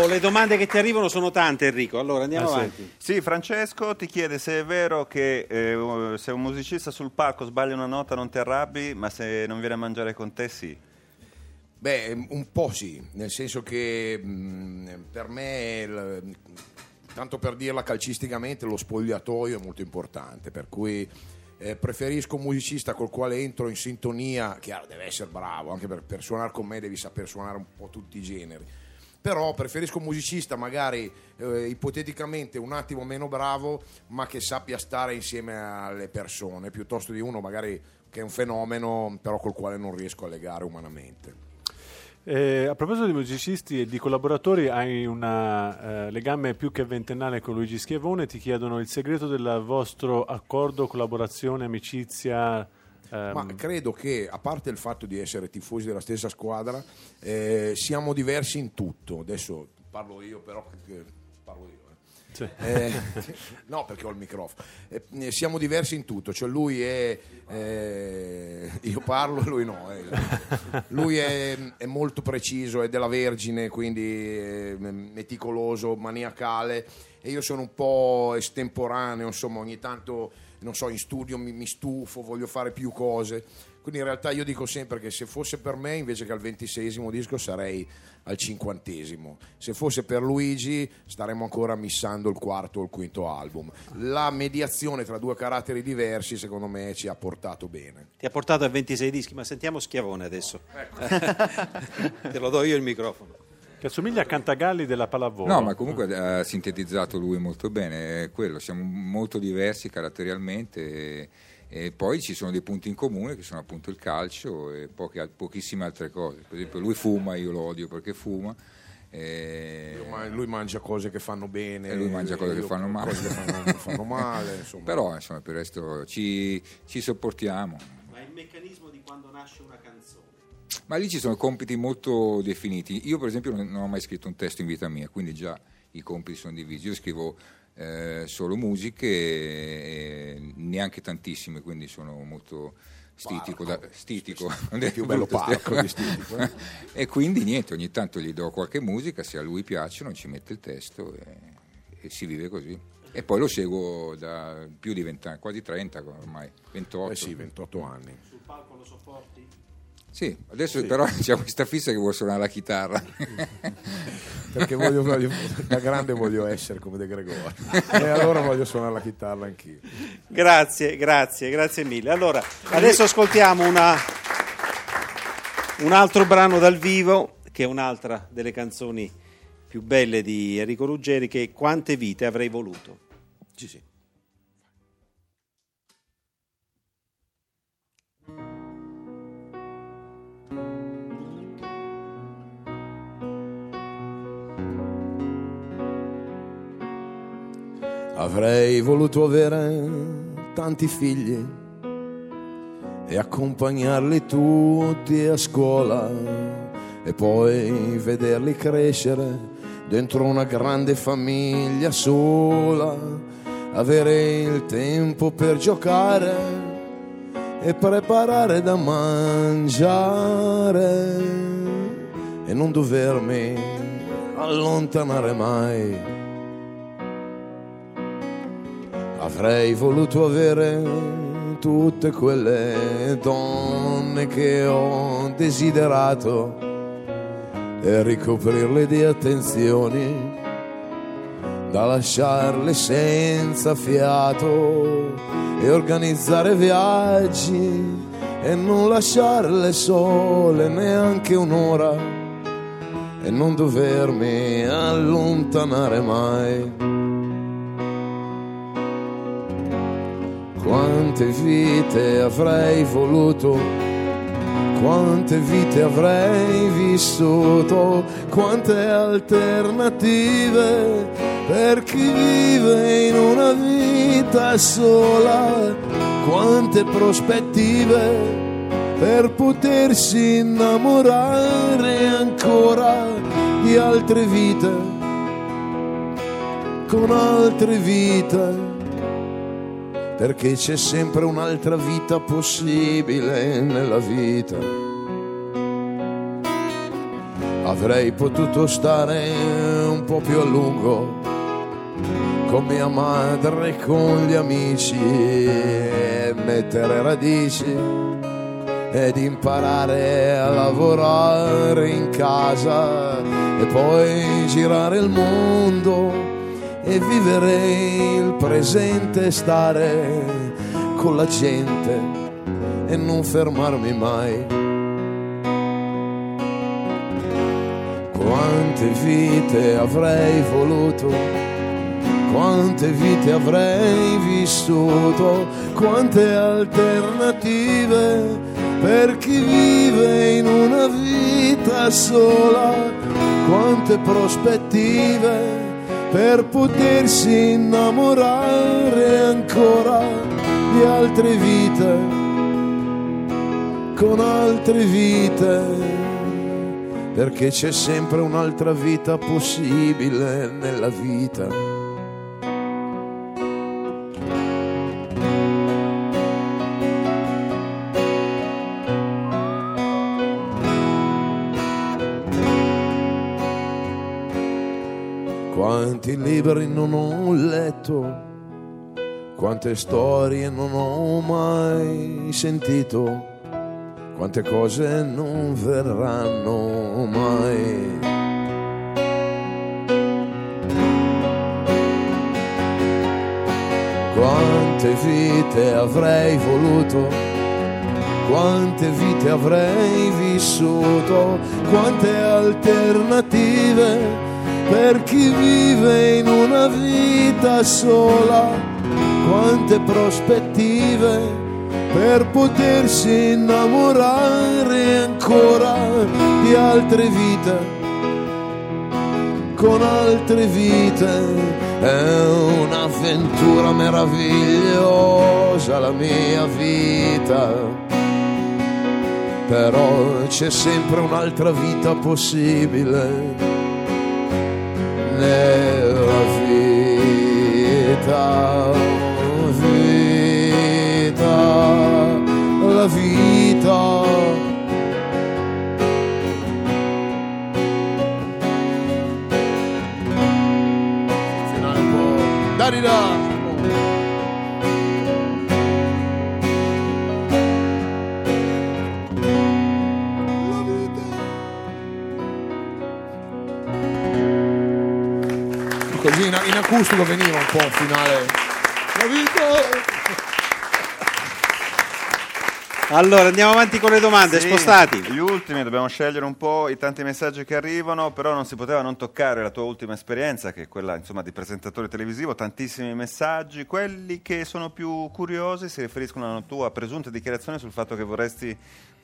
Oh, le domande che ti arrivano sono tante, Enrico. Allora andiamo Ah, sì. avanti. Sì, Francesco ti chiede se è vero che eh, se un musicista sul palco sbaglia una nota non ti arrabbi, ma se non viene a mangiare con te sì. Beh, un po' sì, nel senso che mh, per me, il- tanto per dirla calcisticamente, lo spogliatoio è molto importante, per cui eh, preferisco un musicista col quale entro in sintonia, chiaro, deve essere bravo, anche per, per suonare con me devi saper suonare un po' tutti i generi. Però preferisco un musicista magari eh, ipoteticamente un attimo meno bravo, ma che sappia stare insieme alle persone, piuttosto di uno magari che è un fenomeno, però col quale non riesco a legare umanamente. Eh, a proposito di musicisti e di collaboratori, hai un legame più che ventennale con Luigi Schiavone. Ti chiedono il segreto del vostro accordo, collaborazione, amicizia. Ehm, Ma credo che, a parte il fatto di essere tifosi della stessa squadra, eh, siamo diversi in tutto. Adesso parlo io, però parlo io. eh. sì. Eh, no, perché ho il microfono. Eh, siamo diversi in tutto, cioè lui è. eh, io parlo e lui no. eh. Lui è, è molto preciso, è della Vergine, quindi meticoloso, maniacale. E io sono un po' estemporaneo, insomma, ogni tanto, non so, in studio mi, mi stufo, voglio fare più cose. Quindi in realtà io dico sempre che se fosse per me, invece che al ventisesimo disco, sarei al cinquantesimo. Se fosse per Luigi, staremmo ancora missando il quarto o il quinto album. La mediazione tra due caratteri diversi, secondo me, ci ha portato bene. Ti ha portato a 26 dischi, ma sentiamo Schiavone adesso. Te lo do io il microfono. Che assomiglia a Cantagalli della pallavolo. No, ma comunque ha sintetizzato lui molto bene, è quello, siamo molto diversi caratterialmente e, e poi ci sono dei punti in comune che sono appunto il calcio e poche- pochissime altre cose. Per esempio lui fuma, io lo odio perché fuma. e- lui mangia cose che fanno bene, E lui mangia cose che fanno male. cose che fanno, fanno male. Insomma. Però insomma per il resto ci, ci sopportiamo. Ma il meccanismo di quando nasce una canzone. Ma lì ci sono compiti molto definiti. Io, per esempio, non, non ho mai scritto un testo in vita mia, quindi già i compiti sono divisi. Io scrivo eh, solo musiche, e neanche tantissime, quindi sono molto stitico. Da, stitico. più bello parco stitico, eh. e quindi niente, ogni tanto gli do qualche musica, se a lui piacciono ci mette il testo e, e si vive così. E poi lo seguo da più di 20 anni, quasi 30 ormai, 28. Eh sì, 28 anni. Sul palco lo sopporti? Sì, adesso però c'è questa fissa che vuole suonare la chitarra. Perché voglio, voglio- da grande voglio essere come De Gregori. E allora voglio suonare la chitarra anch'io. Grazie, grazie, grazie mille. Allora, adesso ascoltiamo una- un altro brano dal vivo, che è un'altra delle canzoni più belle di Enrico Ruggeri che quante vite avrei voluto. Sì, sì. Avrei voluto avere tanti figli e accompagnarli tutti a scuola e poi vederli crescere dentro una grande famiglia sola, avere il tempo per giocare e preparare da mangiare e non dovermi allontanare mai. Avrei voluto avere tutte quelle donne che ho desiderato e ricoprirle di attenzioni da lasciarle senza fiato e organizzare viaggi e non lasciarle sole neanche un'ora e non dovermi allontanare mai. Quante vite avrei voluto, quante vite avrei vissuto, quante alternative per chi vive in una vita sola, quante prospettive per potersi innamorare ancora di altre vite, con altre vite perché c'è sempre un'altra vita possibile nella vita. Avrei potuto stare un po' più a lungo con mia madre e con gli amici e mettere radici ed imparare a lavorare in casa e poi girare il mondo e vivere il presente stare con la gente e non fermarmi mai. Quante vite avrei voluto, quante vite avrei vissuto, quante alternative per chi vive in una vita sola, quante prospettive per potersi innamorare ancora di altre vite, con altre vite, perché c'è sempre un'altra vita possibile nella vita. Quanti libri non ho letto, quante storie non ho mai sentito, quante cose non verranno mai. Quante vite avrei voluto, quante vite avrei vissuto, quante alternative per chi vive in una vita sola, quante prospettive per potersi innamorare ancora di altre vite, con altre vite. È un'avventura meravigliosa la mia vita, però c'è sempre un'altra vita possibile nella vita, la vita. Finale un po'. Darida! Così in, in acustico veniva un po' un finale. La vita! Allora, andiamo avanti con le domande, Sì, spostati. Gli ultimi, dobbiamo scegliere un po' i tanti messaggi che arrivano, però non si poteva non toccare la tua ultima esperienza, che è quella insomma, di presentatore televisivo, tantissimi messaggi. Quelli che sono più curiosi si riferiscono alla tua presunta dichiarazione sul fatto che vorresti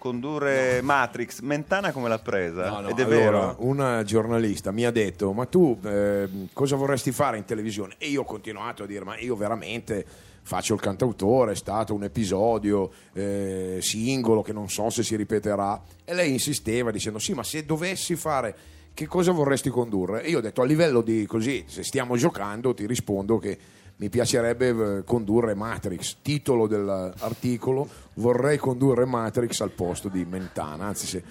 condurre Matrix. Mentana come l'ha presa? No, no, Ed è allora, vero? una giornalista mi ha detto: Ma tu eh, cosa vorresti fare in televisione? E io ho continuato a dire: Ma io veramente faccio il cantautore, è stato un episodio eh, singolo che non so se si ripeterà. E lei insisteva dicendo: Sì, ma se dovessi fare. Che cosa vorresti condurre? E io ho detto a livello di così, se stiamo giocando, ti rispondo che mi piacerebbe eh, condurre Matrix. Titolo dell'articolo: Vorrei condurre Matrix al posto di Mentana. Anzi, se,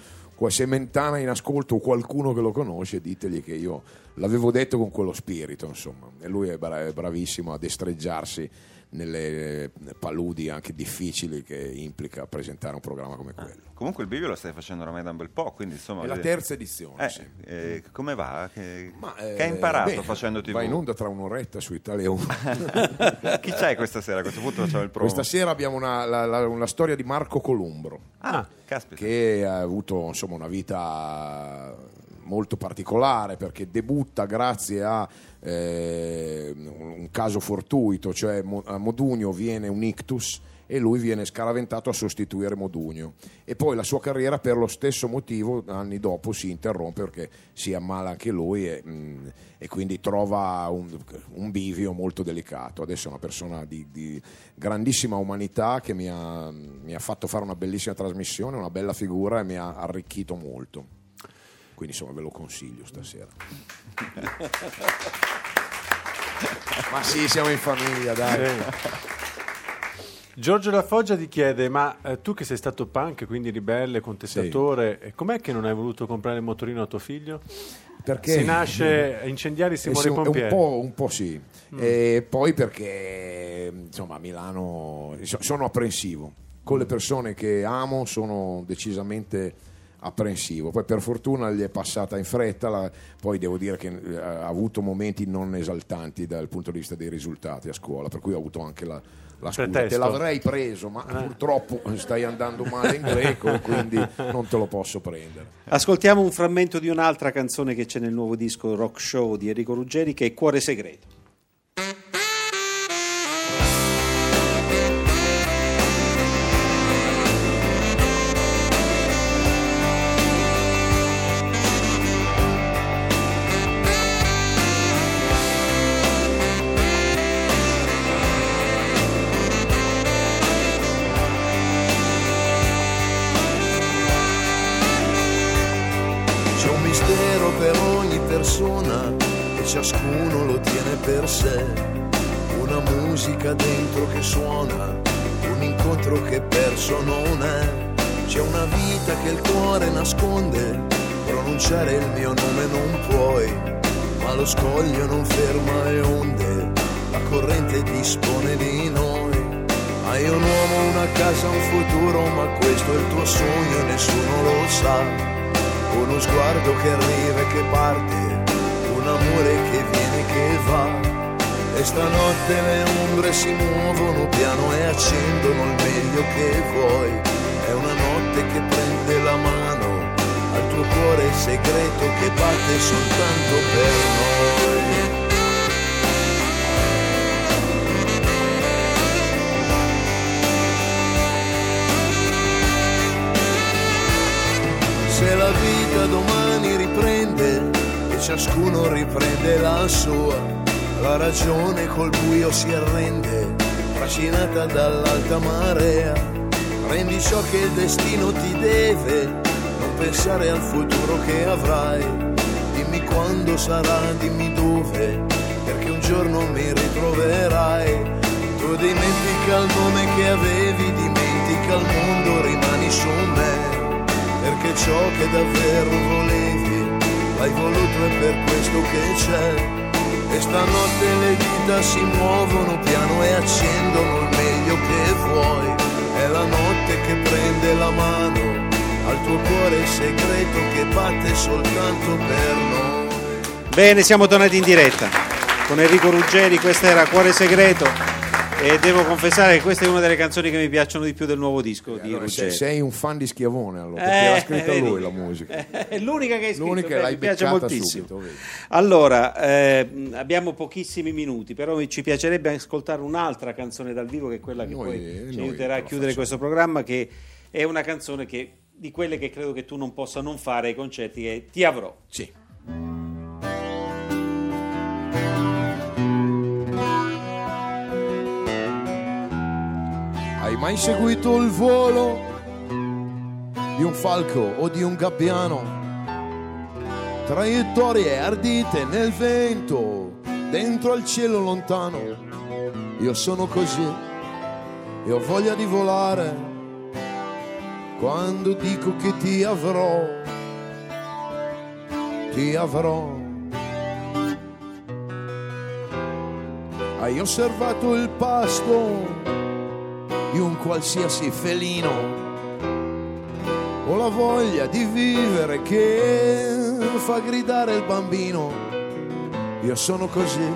se Mentana è in ascolto o qualcuno che lo conosce, ditegli che io l'avevo detto con quello spirito, insomma. E lui è bra- è bravissimo a destreggiarsi nelle paludi anche difficili che implica presentare un programma come quello. Comunque il bivio lo stai facendo ormai da un bel po', quindi insomma... È la vedi- terza edizione, Eh, sì. eh, come va? Che, Ma, che eh, hai imparato bene, facendo TV? Va in onda tra un'oretta su Italia 1. Chi c'hai questa sera? A questo punto facciamo il promo. Questa sera abbiamo una, la- la- una storia di Marco Columbro. Ah, caspita. che ha avuto insomma, una vita molto particolare perché debutta grazie a eh, un caso fortuito, cioè a Modugno viene un ictus e lui viene scaraventato a sostituire Modugno. E poi la sua carriera per lo stesso motivo anni dopo si interrompe perché si ammala anche lui e, mh, e quindi trova un, un bivio molto delicato. Adesso è una persona di, di grandissima umanità che mi ha, mi ha fatto fare una bellissima trasmissione una bella figura e mi ha arricchito molto quindi insomma ve lo consiglio stasera ma sì siamo in famiglia dai Giorgio La Foggia ti chiede: Ma eh, tu che sei stato punk, quindi ribelle, contestatore, eh, com'è che non hai voluto comprare il motorino a tuo figlio? perché Si nasce incendiari, si Eh muore sì, un, pompieri. po', un po' sì. E poi perché insomma a Milano so- sono apprensivo. Con le persone che amo sono decisamente apprensivo. Poi per fortuna gli è passata in fretta, la- poi devo dire che eh, ha avuto momenti non esaltanti dal punto di vista dei risultati a scuola, per cui ho avuto anche la, la scusa. Te l'avrei preso, ma purtroppo stai andando male in greco e quindi non te lo posso prendere. Ascoltiamo un frammento di un'altra canzone che c'è nel nuovo disco Rock Show di Enrico Ruggeri che è Cuore Segreto. Suona, un incontro che perso non è. C'è una vita che il cuore nasconde, pronunciare il mio nome non puoi, ma lo scoglio non ferma le onde, la corrente dispone di noi. Hai un uomo, una casa, un futuro, ma questo è il tuo sogno e nessuno lo sa uno sguardo che arriva e che parte, un amore che viene e che va. E stanotte le ombre si muovono piano e accendono il meglio che vuoi. È una notte che prende la mano al tuo cuore segreto che batte soltanto per noi. Se la vita domani riprende e ciascuno riprende la sua, la ragione col buio si arrende, trascinata dall'alta marea. Prendi ciò che il destino ti deve, non pensare al futuro che avrai. Dimmi quando sarà, dimmi dove, perché un giorno mi ritroverai. Tu dimentica il nome che avevi, dimentica il mondo, rimani su me perché ciò che davvero volevi l'hai voluto e per questo che c'è. E stanotte le dita si muovono piano e accendono il meglio che vuoi. È la notte che prende la mano al tuo cuore segreto che batte soltanto per noi. Bene, siamo tornati in diretta con Enrico Ruggeri, questo era Cuore Segreto. E devo confessare che questa è una delle canzoni che mi piacciono di più del nuovo disco di Allora, se- Ruggeri. sei un fan di Schiavone allora, perché l'ha scritta vedi? lui la musica. È l'unica che hai scritto, L'unica beh, l'hai mi piace moltissimo. subito, allora, eh, abbiamo pochissimi minuti, però ci piacerebbe ascoltare un'altra canzone dal vivo che è quella che Noi- poi ci noi aiuterà a chiudere questo programma, che è una canzone che, di quelle che credo che tu non possa non fare ai concerti, che Ti avrò. Sì. Hai mai seguito il volo di un falco o di un gabbiano? Traiettorie ardite nel vento, dentro al cielo lontano. Io sono così e ho voglia di volare quando dico che ti avrò, ti avrò. Hai osservato il pasto di un qualsiasi felino. Ho la voglia di vivere che fa gridare il bambino. Io sono così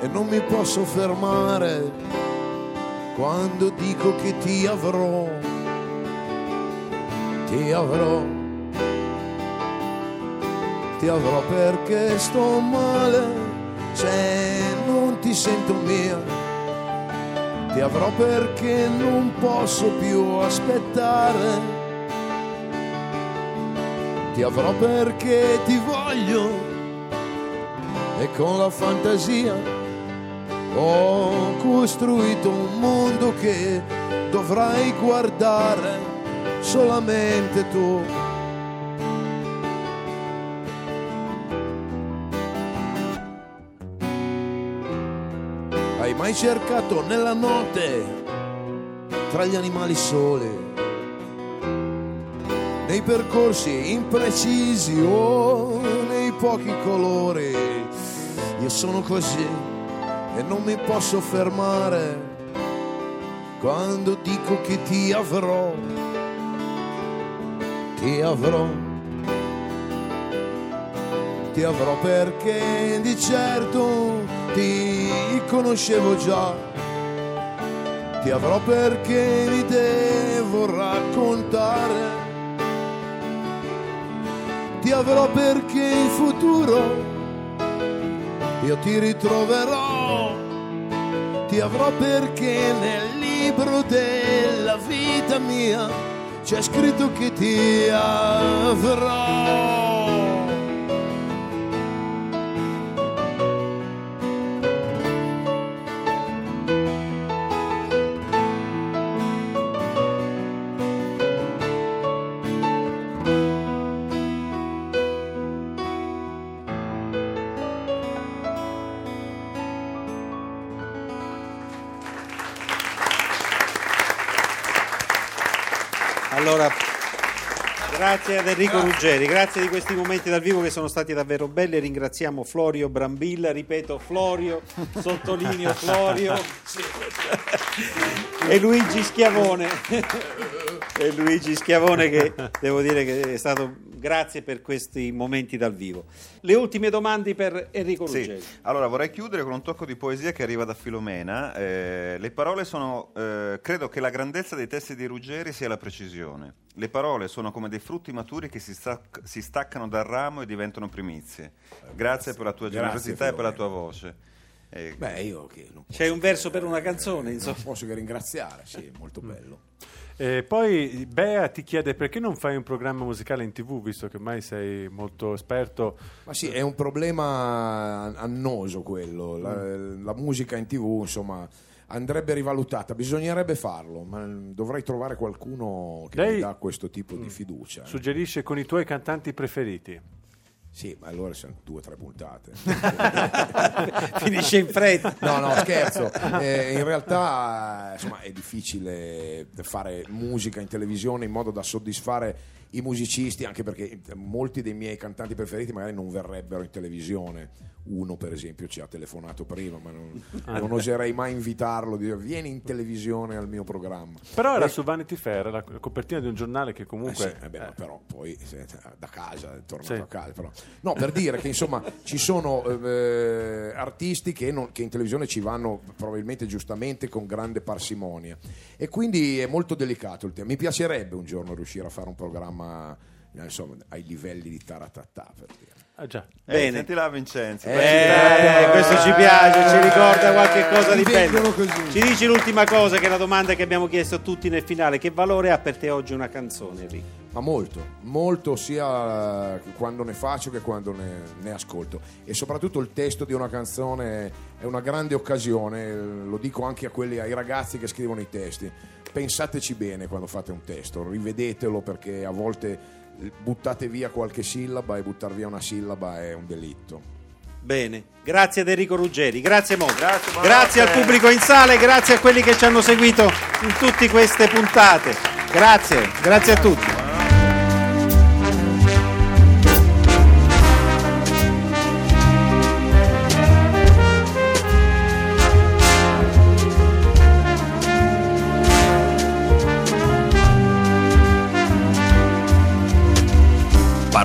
e non mi posso fermare quando dico che ti avrò, ti avrò, ti avrò perché sto male se non ti sento mia ti avrò perché non posso più aspettare. Ti avrò perché ti voglio e con la fantasia ho costruito un mondo che dovrai guardare solamente tu. Hai cercato nella notte tra gli animali soli, nei percorsi imprecisi o nei pochi colori? Io sono così e non mi posso fermare quando dico che ti avrò, ti avrò. Ti avrò perché di certo ti conoscevo già. Ti avrò perché mi devo raccontare. Ti avrò perché in futuro io ti ritroverò. Ti avrò perché nel libro della vita mia c'è scritto che ti avrò. Grazie ad Enrico Ruggeri, grazie di questi momenti dal vivo che sono stati davvero belli. Ringraziamo Florio Brambilla, ripeto Florio, sottolineo Florio e Luigi Schiavone. e Luigi Schiavone che devo dire che è stato grazie per questi momenti dal vivo. Le ultime domande per Enrico Sì. Ruggeri. Allora vorrei chiudere con un tocco di poesia che arriva da Filomena. Eh, le parole sono. eh, credo che la grandezza dei testi di Ruggeri sia la precisione. Le parole sono come dei frutti maturi che si, stac- si staccano dal ramo e diventano primizie. Grazie per la tua Grazie, generosità e per la tua voce. Eh, Beh, io che non posso, C'è un verso per una canzone, non insomma. posso che ringraziare, sì, molto bello. E poi Bea ti chiede perché non fai un programma musicale in tv, visto che ormai sei molto esperto. Ma sì, è un problema annoso quello. La, la musica in tv, insomma, andrebbe rivalutata. Bisognerebbe farlo, ma dovrei trovare qualcuno che Lei- mi dà questo tipo di fiducia. Suggerisce con i tuoi cantanti preferiti. Sì, ma allora sono due o tre puntate. Finisce in fretta. No, no, scherzo. Eh, in realtà insomma, è difficile fare musica in televisione in modo da soddisfare i musicisti, anche perché molti dei miei cantanti preferiti magari non verrebbero in televisione. Uno, per esempio, ci ha telefonato prima, ma non, Ah. non oserei mai invitarlo, dire vieni in televisione al mio programma. Però era E- su Vanity Fair, la copertina di un giornale che eh comunque... sì, eh beh, eh, però poi se- da casa, è tornato Sì. a casa. Però. No, per dire che insomma ci sono eh, artisti che, non- che in televisione ci vanno probabilmente giustamente con grande parsimonia e quindi è molto delicato il tema. Mi piacerebbe un giorno riuscire a fare un programma eh, insomma, ai livelli di Taratata per dire. ah, già. Eh, Bene. senti là Vincenzo. Eh, questo ci piace, ci ricorda qualche cosa di bello. Ci dici l'ultima cosa, che è la domanda che abbiamo chiesto a tutti nel finale. Che valore ha per te oggi una canzone, Enrico? Ma molto, molto sia quando ne faccio che quando ne, ne ascolto. E soprattutto il testo di una canzone è una grande occasione, lo dico anche a quelli, ai ragazzi che scrivono i testi. Pensateci bene quando fate un testo, rivedetelo perché a volte buttate via qualche sillaba e buttar via una sillaba è un delitto. Bene, grazie ad Enrico Ruggeri, grazie molto. Grazie, grazie al pubblico in sala e grazie a quelli che ci hanno seguito in tutte queste puntate. Grazie, grazie a tutti.